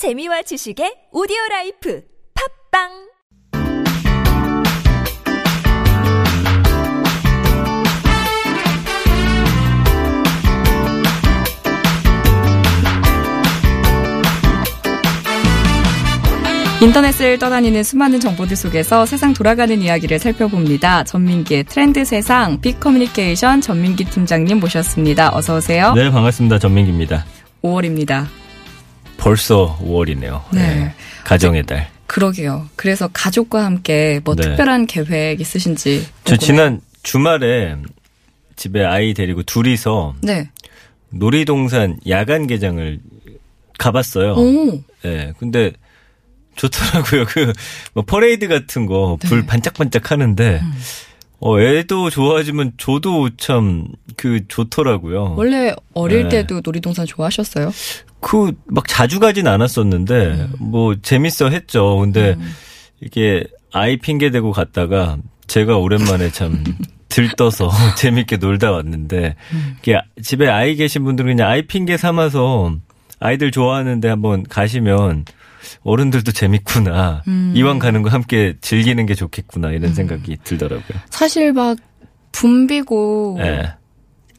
재미와 지식의 오디오 life 팟빵 인터넷을 떠다니는 수많은 정보들 속에서 세상 돌아가는 이야기를 살펴봅니다. 전민기의 트렌드 세상 빅 커뮤니케이션 전민기 팀장님 모셨습니다. 어서 오세요. 네, 반갑습니다. 전민기입니다. 5월입니다. 벌써 5월이네요. 네. 가정의 달. 그러게요. 그래서 가족과 함께 뭐 네. 특별한 계획 있으신지. 저 궁금해요. 지난 주말에 집에 아이 데리고 둘이서 네. 놀이동산 야간 개장을 가봤어요. 오. 네, 근데 좋더라고요. 그, 뭐, 퍼레이드 같은 거, 불 네. 반짝반짝 하는데, 어, 애도 좋아하지만 저도 참, 그, 좋더라고요. 원래 어릴 네. 때도 놀이동산 좋아하셨어요? 그, 막 자주 가진 않았었는데, 뭐, 재밌어 했죠. 근데, 이게, 아이 핑계 대고 갔다가, 제가 오랜만에 참, 들떠서 재밌게 놀다 왔는데, 이게 집에 아이 계신 분들은 그냥 아이 핑계 삼아서, 아이들 좋아하는데 한번 가시면, 어른들도 재밌구나. 이왕 가는 거 함께 즐기는 게 좋겠구나. 이런 생각이 들더라고요. 사실 막 붐비고 예.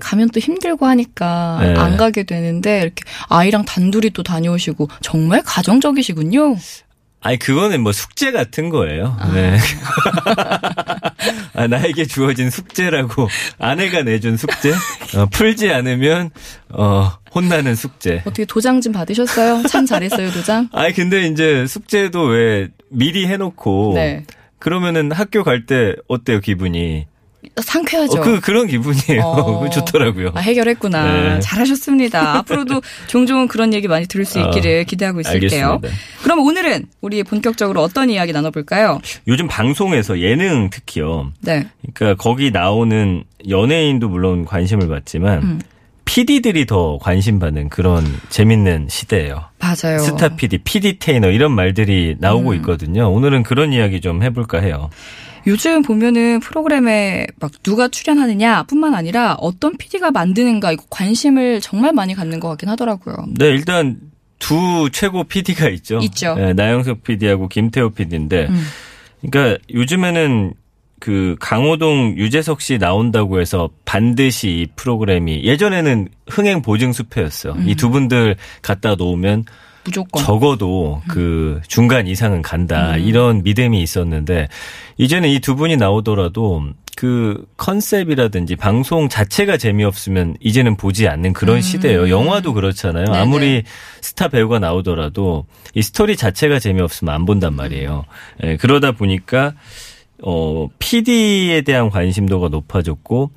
가면 또 힘들고 하니까 네. 안 가게 되는데 이렇게 아이랑 단둘이 또 다녀오시고 정말 가정적이시군요. 아니 그거는 뭐 숙제 같은 거예요. 네. 아, 나에게 주어진 숙제라고 아내가 내준 숙제. 어, 풀지 않으면 어 혼나는 숙제. 어떻게 도장 좀 받으셨어요? 참 잘했어요, 도장. 아니 근데 이제 숙제도 왜 미리 해놓고 네. 그러면은 학교 갈 때 어때요 기분이? 상쾌하죠. 어, 그 그런 기분이에요. 어. 좋더라고요. 아, 해결했구나. 네. 잘하셨습니다. 앞으로도 종종 그런 얘기 많이 들을 수 어, 있기를 기대하고 있을게요. 알겠습니다. 그럼 오늘은 우리 본격적으로 어떤 이야기 나눠볼까요? 요즘 방송에서 예능 특히요. 네. 그러니까 거기 나오는 연예인도 물론 관심을 받지만 음. PD들이 더 관심 받는 그런 재밌는 시대예요. 맞아요. 스타 PD, PD 테이너 이런 말들이 나오고 음. 있거든요. 오늘은 그런 이야기 좀 해볼까 해요. 요즘 보면은 프로그램에 막 누가 출연하느냐 뿐만 아니라 어떤 PD가 만드는가 이거 관심을 정말 많이 갖는 것 같긴 하더라고요. 네, 일단 두 최고 PD가 있죠. 있죠. 네, 나영석 PD하고 김태호 PD인데, 음. 그러니까 요즘에는 그 강호동 유재석 씨 나온다고 해서 반드시 이 프로그램이 예전에는 흥행 보증 수표였어요. 음. 이두 분들 갖다 놓으면 무조건. 적어도 그 중간 이상은 간다 음. 이런 믿음이 있었는데 이제는 이 두 분이 나오더라도 그 컨셉이라든지 방송 자체가 재미없으면 이제는 보지 않는 그런 음. 시대예요. 영화도 그렇잖아요. 네네. 아무리 스타 배우가 나오더라도 이 스토리 자체가 재미없으면 안 본단 말이에요. 예, 그러다 보니까 어 PD에 대한 관심도가 높아졌고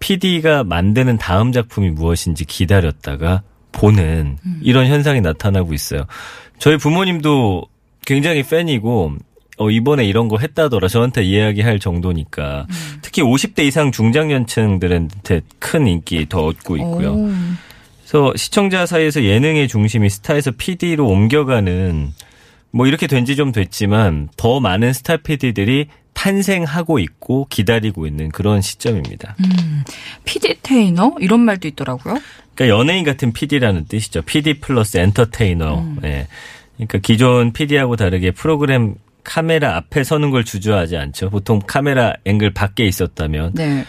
PD가 만드는 다음 작품이 무엇인지 기다렸다가 보는 이런 현상이 나타나고 있어요. 저희 부모님도 굉장히 팬이고 어 이번에 이런 거 했다더라 저한테 이야기할 정도니까 특히 50대 이상 중장년층들한테 큰 인기 더 얻고 있고요. 오. 그래서 시청자 사이에서 예능의 중심이 스타에서 PD로 옮겨가는 뭐 이렇게 된 지 좀 됐지만 더 많은 스타 PD들이 탄생하고 있고 기다리고 있는 그런 시점입니다. 음, PD 테이너 이런 말도 있더라고요. 그러니까 연예인 같은 PD라는 뜻이죠. PD 플러스 엔터테이너. 예. 그러니까 기존 PD하고 다르게 프로그램 카메라 앞에 서는 걸 주저하지 않죠. 보통 카메라 앵글 밖에 있었다면 네.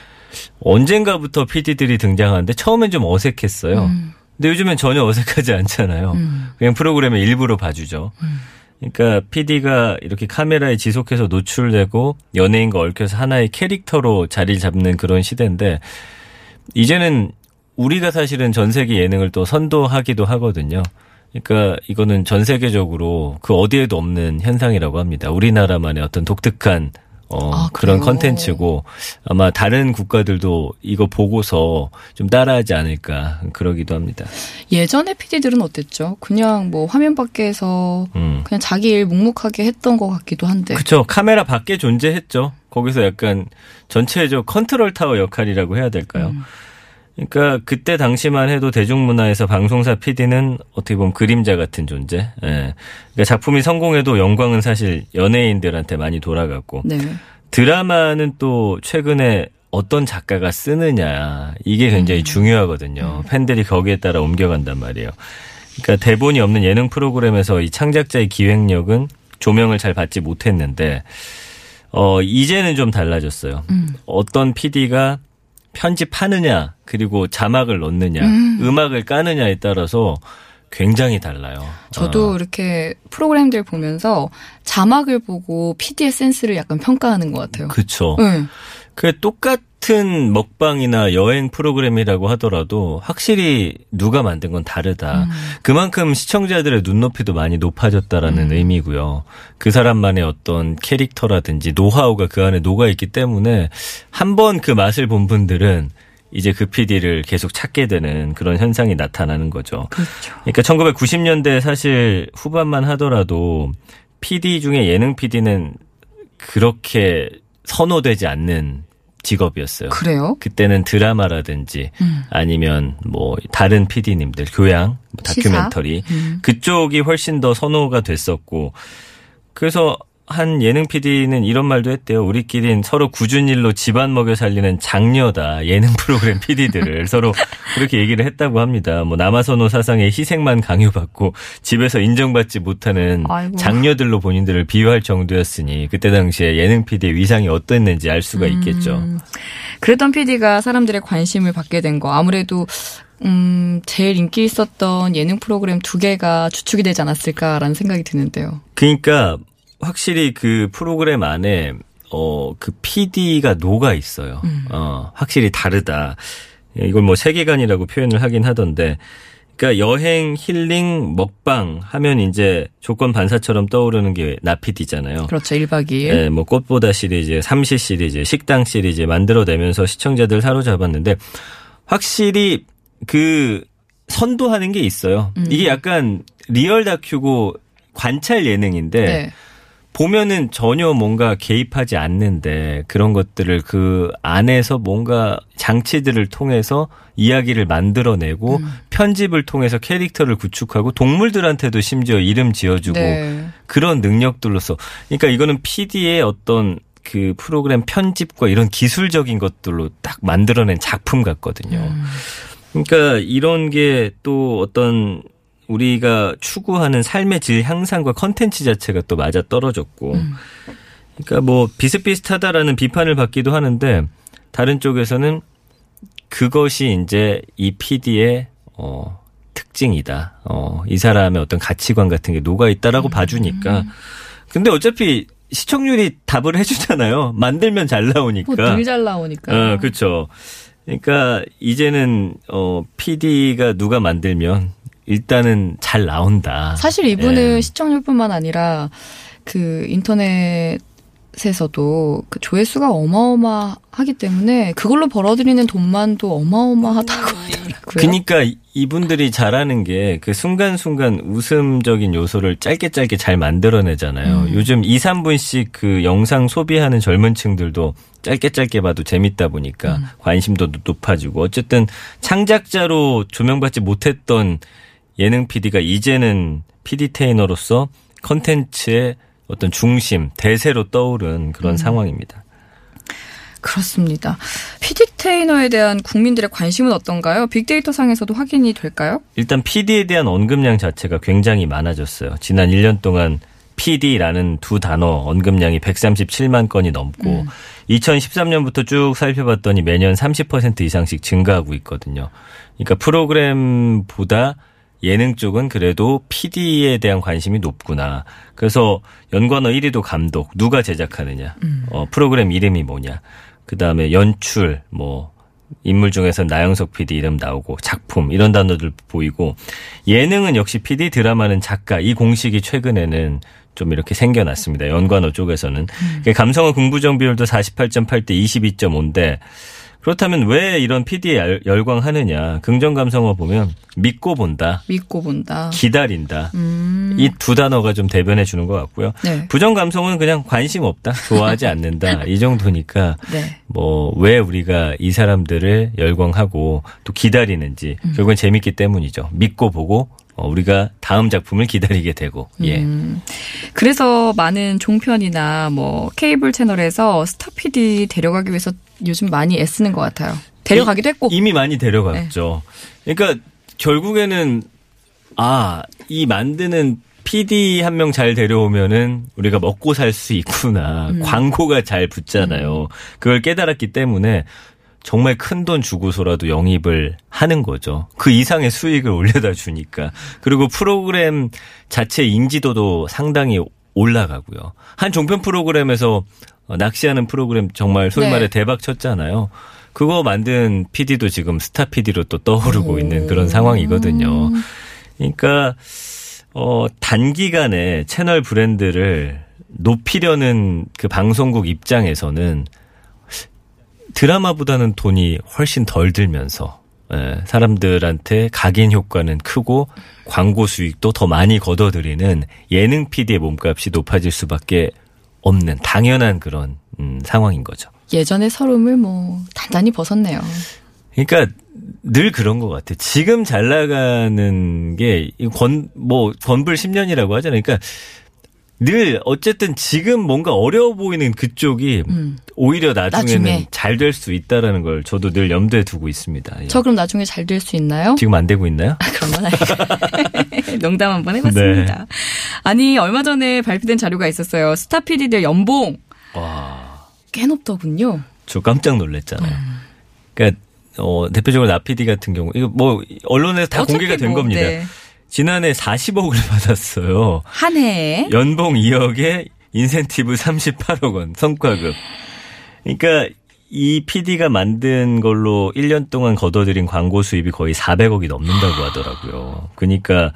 언젠가부터 PD들이 등장하는데 처음엔 좀 어색했어요. 음. 근데 요즘엔 전혀 어색하지 않잖아요. 음. 그냥 프로그램의 일부로 봐주죠. 그러니까 PD가 이렇게 카메라에 지속해서 노출되고 연예인과 얽혀서 하나의 캐릭터로 자리를 잡는 그런 시대인데 이제는 우리가 사실은 전 세계 예능을 또 선도하기도 하거든요. 그러니까 이거는 전 세계적으로 그 어디에도 없는 현상이라고 합니다. 우리나라만의 어떤 독특한 어, 아, 그런? 컨텐츠고 아마 다른 국가들도 이거 보고서 좀 따라하지 않을까 그러기도 합니다. 예전의 PD들은 어땠죠? 그냥 뭐 화면 밖에서 음. 그냥 자기 일 묵묵하게 했던 것 같기도 한데. 그쵸. 카메라 밖에 존재했죠. 거기서 약간 전체적 컨트롤 타워 역할이라고 해야 될까요? 음. 그러니까 그때 당시만 해도 대중문화에서 방송사 PD는 어떻게 보면 그림자 같은 존재. 예. 그러니까 작품이 성공해도 영광은 사실 연예인들한테 많이 돌아갔고 네. 드라마는 또 최근에 어떤 작가가 쓰느냐 이게 굉장히 중요하거든요. 팬들이 거기에 따라 옮겨간단 말이에요. 그러니까 대본이 없는 예능 프로그램에서 이 창작자의 기획력은 조명을 잘 받지 못했는데 어 이제는 좀 달라졌어요. 음. 어떤 PD가 편집하느냐 그리고 자막을 넣느냐 음. 악을 까느냐에 따라서 굉장히 달라요. 저도 어. 이렇게 프로그램들 보면서 자막을 보고 PD의 센스를 약간 평가하는 것 같아요. 그렇죠. 네. 그 똑같은 먹방이나 여행 프로그램이라고 하더라도 확실히 누가 만든 건 다르다. 음. 그만큼 시청자들의 눈높이도 많이 높아졌다라는 음. 의미고요. 그 사람만의 어떤 캐릭터라든지 노하우가 그 안에 녹아 있기 때문에 한 번 그 맛을 본 분들은 이제 그 PD를 계속 찾게 되는 그런 현상이 나타나는 거죠. 그렇죠. 그러니까 1990년대 사실 후반만 하더라도 PD 중에 예능 PD는 그렇게 선호되지 않는 직업이었어요. 그래요? 그때는 드라마라든지 음. 아니면 뭐 다른 PD님들 교양, 뭐 다큐멘터리 음. 그쪽이 훨씬 더 선호가 됐었고 그래서 한 예능 PD는 이런 말도 했대요. 우리끼린 서로 굳은 일로 집안 먹여 살리는 장녀다. 예능 프로그램 PD들을 서로 그렇게 얘기를 했다고 합니다. 뭐 남아선호 사상의 희생만 강요받고 집에서 인정받지 못하는 아이고. 장녀들로 본인들을 비유할 정도였으니 그때 당시에 예능 PD의 위상이 어땠는지 알 수가 있겠죠. 음, 그랬던 PD가 사람들의 관심을 받게 된 거 아무래도 음, 제일 인기 있었던 예능 프로그램 두 개가 주축이 되지 않았을까라는 생각이 드는데요. 그러니까 확실히 그 프로그램 안에 어, 그 PD가 녹아 있어요. 음. 어, 확실히 다르다. 이걸 뭐 세계관이라고 표현을 하긴 하던데, 그러니까 여행, 힐링, 먹방 하면 이제 조건 반사처럼 떠오르는 게 나피디잖아요. 그렇죠. 1박 2일. 네, 뭐 꽃보다 시리즈, 삼시 시리즈, 식당 시리즈 만들어내면서 시청자들 사로잡았는데 확실히 그 선도하는 게 있어요. 음. 이게 약간 리얼 다큐고 관찰 예능인데 네. 보면은 전혀 뭔가 개입하지 않는데 그런 것들을 그 안에서 뭔가 장치들을 통해서 이야기를 만들어내고 음. 편집을 통해서 캐릭터를 구축하고 동물들한테도 심지어 이름 지어주고 네. 그런 능력들로서 그러니까 이거는 PD의 어떤 그 프로그램 편집과 이런 기술적인 것들로 딱 만들어낸 작품 같거든요. 음. 그러니까 이런 게 또 어떤 우리가 추구하는 삶의 질 향상과 컨텐츠 자체가 또 맞아 떨어졌고 음. 그러니까 뭐 비슷비슷하다라는 비판을 받기도 하는데 다른 쪽에서는 그것이 이제 이 PD의 어 특징이다. 어, 이 사람의 어떤 가치관 같은 게 녹아 있다라고 음. 봐주니까. 근데 어차피 시청률이 답을 해주잖아요. 만들면 잘 나오니까. 뭐늘잘 나오니까. 어, 그렇죠. 그러니까 이제는 어 PD가 누가 만들면 일단은 잘 나온다. 사실 이분은 예. 시청률뿐만 아니라 그 인터넷에서도 그 조회수가 어마어마하기 때문에 그걸로 벌어들이는 돈만도 어마어마하다고 하더라고요. 그러니까 이분들이 잘하는 게 그 순간순간 웃음적인 요소를 짧게 짧게 잘 만들어내잖아요. 음. 요즘 2, 3분씩 그 영상 소비하는 젊은 층들도 짧게 짧게 봐도 재밌다 보니까 음. 관심도 높아지고 어쨌든 창작자로 조명받지 못했던 예능 PD가 이제는 PD 테이너로서 컨텐츠의 어떤 중심, 대세로 떠오른 그런 음. 상황입니다. 그렇습니다. PD 테이너에 대한 국민들의 관심은 어떤가요? 빅데이터 상에서도 확인이 될까요? 일단 PD에 대한 언급량 자체가 굉장히 많아졌어요. 지난 1년 동안 PD라는 두 단어 언급량이 137만 건이 넘고 음. 2013년부터 쭉 살펴봤더니 매년 30% 이상씩 증가하고 있거든요. 그러니까 프로그램보다 예능 쪽은 그래도 PD에 대한 관심이 높구나. 그래서 연관어 1위도 감독, 누가 제작하느냐, 음. 어, 프로그램 이름이 뭐냐, 그 다음에 연출, 뭐, 인물 중에서 나영석 PD 이름 나오고 작품 이런 단어들 보이고 예능은 역시 PD 드라마는 작가 이 공식이 최근에는 좀 이렇게 생겨났습니다. 연관어 쪽에서는 음. 감성어 긍부정 비율도 48.8 대 22.5인데 그렇다면 왜 이런 PD에 열광하느냐? 긍정 감성어 보면 믿고 본다. 믿고 본다. 기다린다. 음. 이두 단어가 좀 대변해 주는 것 같고요. 네. 부정 감성은 그냥 관심 없다. 좋아하지 않는다. 이 정도니까 네. 뭐왜 우리가 이 사람들을 열광하고 또 기다리는지 음. 결국은 재밌기 때문이죠. 믿고 보고 어, 우리가 다음 작품을 기다리게 되고 예. 음. 그래서 많은 종편이나 뭐 케이블 채널에서 스타 PD 데려가기 위해서 요즘 많이 애쓰는 것 같아요. 데려가기도 했고 이미 많이 데려갔죠. 네. 그러니까 결국에는 아, 이 만드는 PD 한 명 잘 데려오면은 우리가 먹고 살 수 있구나. 광고가 잘 붙잖아요. 그걸 깨달았기 때문에 정말 큰 돈 주고서라도 영입을 하는 거죠. 그 이상의 수익을 올려다 주니까. 그리고 프로그램 자체 인지도도 상당히 올라가고요. 한 종편 프로그램에서 어, 낚시하는 프로그램 정말 소위 네. 말해 대박 쳤잖아요. 그거 만든 PD도 지금 스타 PD로 또 떠오르고 있는 그런 상황이거든요. 그러니까 어 단기간에 채널 브랜드를 높이려는 그 방송국 입장에서는 드라마보다는 돈이 훨씬 덜 들면서 예, 사람들한테 각인 효과는 크고 광고 수익도 더 많이 걷어들이는 예능 PD의 몸값이 높아질 수밖에 없는 당연한 그런 음, 상황인 거죠. 예전의 서름을 뭐 단단히 벗었네요. 그러니까 늘 그런 것 같아요. 지금 잘 나가는 게 권 뭐 권불 10년이라고 하잖아요. 그러니까 늘 어쨌든 지금 뭔가 어려워 보이는 그쪽이 오히려 나중에는 나중에. 잘될 수 있다라는 걸 저도 늘 염두에 두고 있습니다. 예. 저 그럼 나중에 잘 될 수 있나요? 지금 안 되고 있나요? 그런 건 아니에요. 농담 한번 해봤습니다. 네. 아니 얼마 전에 발표된 자료가 있었어요. 스타 PD들 연봉 와, 꽤 높더군요. 저 깜짝 놀랐잖아요. 그러니까 어, 대표적으로 나 PD 같은 경우 이거 뭐 언론에서 다 공개가 된 뭐, 겁니다. 네. 지난해 40억을 받았어요. 한 해에 연봉 2억에 인센티브 38억 원 성과급. 그러니까 이 PD가 만든 걸로 1년 동안 걷어들인 광고 수입이 거의 400억이 넘는다고 하더라고요. 그러니까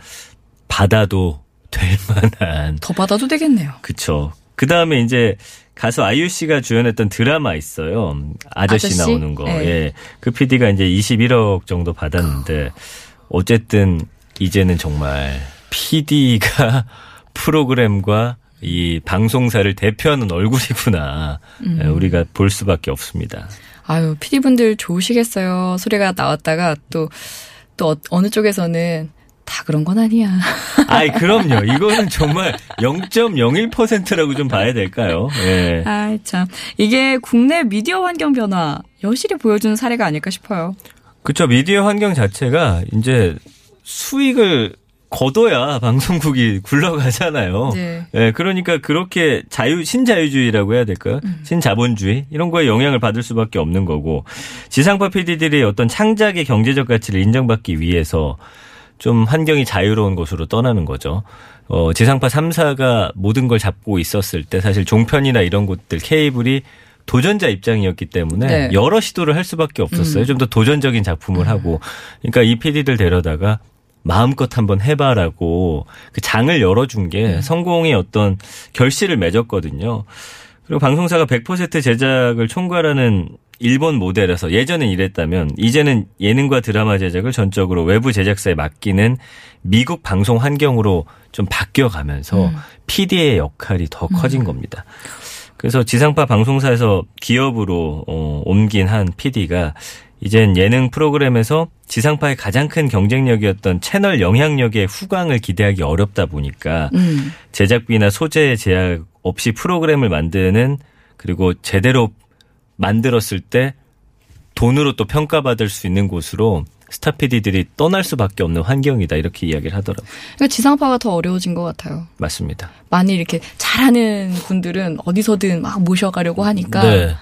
받아도 될 만한 더 받아도 되겠네요. 그쵸. 그 다음에 이제 가수 아이유 씨가 주연했던 드라마 있어요. 아저씨, 아저씨? 나오는 거. 네. 예. 그 PD가 이제 21억 정도 받았는데 어쨌든 이제는 정말 PD가 프로그램과 이 방송사를 대표하는 얼굴이구나. 음. 예, 우리가 볼 수밖에 없습니다. 아유 PD분들 좋으시겠어요. 소리가 나왔다가 또 또 어느 쪽에서는 다 그런 건 아니야. 아이, 그럼요. 이거는 정말 0.01%라고 좀 봐야 될까요? 예. 아, 참. 이게 국내 미디어 환경 변화 여실히 보여주는 사례가 아닐까 싶어요. 그쵸. 미디어 환경 자체가 이제 수익을 거둬야 방송국이 굴러가잖아요. 네. 예, 그러니까 그렇게 자유, 신자유주의라고 해야 될까요? 신자본주의? 이런 거에 영향을 받을 수밖에 없는 거고, 지상파 PD들이 어떤 창작의 경제적 가치를 인정받기 위해서 좀 환경이 자유로운 곳으로 떠나는 거죠. 어, 지상파 3사가 모든 걸 잡고 있었을 때 사실 종편이나 이런 곳들, 케이블이 도전자 입장이었기 때문에 네. 여러 시도를 할 수밖에 없었어요. 좀더 도전적인 작품을 하고. 그러니까 이 PD들 데려다가 마음껏 한번 해봐라고 그 장을 열어준 게 성공의 어떤 결실을 맺었거든요. 그리고 방송사가 100% 제작을 총괄하는 일본 모델에서 예전엔 이랬다면 이제는 예능과 드라마 제작을 전적으로 외부 제작사에 맡기는 미국 방송 환경으로 좀 바뀌어가면서 PD의 역할이 더 커진 겁니다. 그래서 지상파 방송사에서 기업으로 어, 옮긴 한 PD가 이젠 예능 프로그램에서 지상파의 가장 큰 경쟁력이었던 채널 영향력의 후광을 기대하기 어렵다 보니까 음. 제작비나 소재 제약 없이 프로그램을 만드는 그리고 제대로 만들었을 때 돈으로 또 평가받을 수 있는 곳으로 스타 PD들이 떠날 수밖에 없는 환경이다 이렇게 이야기를 하더라고요. 그러니까 지상파가 더 어려워진 것 같아요. 맞습니다. 많이 이렇게 잘하는 분들은 어디서든 막 모셔가려고 하니까 네.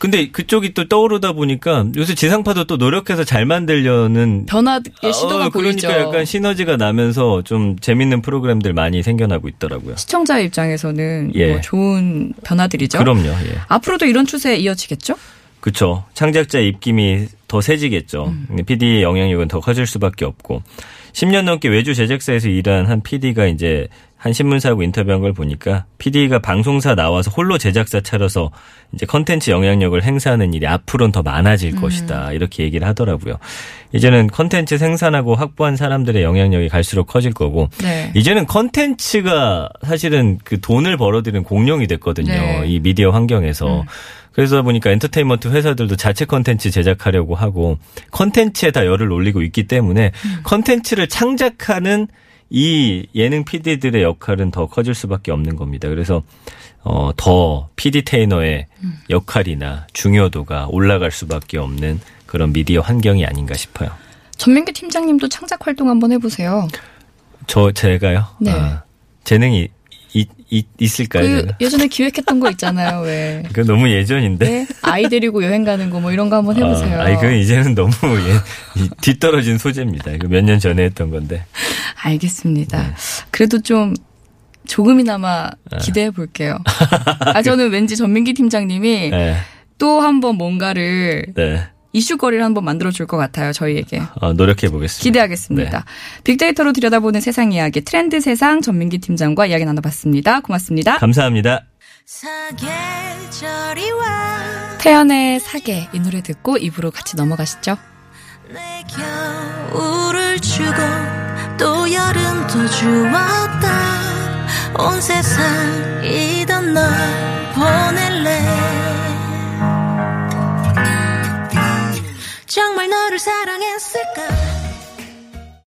근데 그쪽이 또 떠오르다 보니까 요새 지상파도 또 노력해서 잘 만들려는 변화의 시도가 어, 보이죠. 그러니까 약간 시너지가 나면서 좀 재밌는 프로그램들 많이 생겨나고 있더라고요. 시청자 입장에서는 예. 뭐 좋은 변화들이죠. 그럼요. 예. 앞으로도 이런 추세 이어지겠죠? 그렇죠. 창작자의 입김이 더 세지겠죠. PD의 영향력은 더 커질 수밖에 없고 10년 넘게 외주 제작사에서 일한 한 PD가 이제 한 신문사하고 인터뷰한 걸 보니까 PD가 방송사 나와서 홀로 제작사 차려서 이제 컨텐츠 영향력을 행사하는 일이 앞으로는 더 많아질 것이다. 이렇게 얘기를 하더라고요. 이제는 컨텐츠 생산하고 확보한 사람들의 영향력이 갈수록 커질 거고 네. 이제는 컨텐츠가 사실은 그 돈을 벌어들이는 공룡이 됐거든요. 네. 이 미디어 환경에서. 그래서 보니까 엔터테인먼트 회사들도 자체 컨텐츠 제작하려고 하고 컨텐츠에 다 열을 올리고 있기 때문에 컨텐츠를 창작하는 이 예능 PD들의 역할은 더 커질 수밖에 없는 겁니다. 그래서 어, 더 PD 테이너의 역할이나 중요도가 올라갈 수밖에 없는 그런 미디어 환경이 아닌가 싶어요. 전민기 팀장님도 창작 활동 한번 해보세요. 저 제가요? 네. 아, 재능이 이, 이, 있을까요? 그? 예전에 기획했던 거 있잖아요. 왜? 그 너무 예전인데. 네? 아이 데리고 여행 가는 거 뭐 이런 거 한번 해보세요. 아, 아니 그 이제는 너무 예, 이 뒤떨어진 소재입니다. 이거 몇 년 전에 했던 건데. 알겠습니다. 네. 그래도 좀 조금이나마 기대해 볼게요. 아 저는 왠지 전민기 팀장님이 네. 또 한번 뭔가를 네. 이슈거리를 한번 만들어 줄 것 같아요. 저희에게. 어, 노력해 보겠습니다. 기대하겠습니다. 네. 빅데이터로 들여다보는 세상 이야기 트렌드 세상 전민기 팀장과 이야기 나눠봤습니다. 고맙습니다. 감사합니다. 사계절이 와 태연의 사계 이 노래 듣고 입으로 같이 넘어가시죠. 내 겨울을 주고 또 여름도 주었다 온 세상이던 널 보낼래 정말 너를 사랑했을까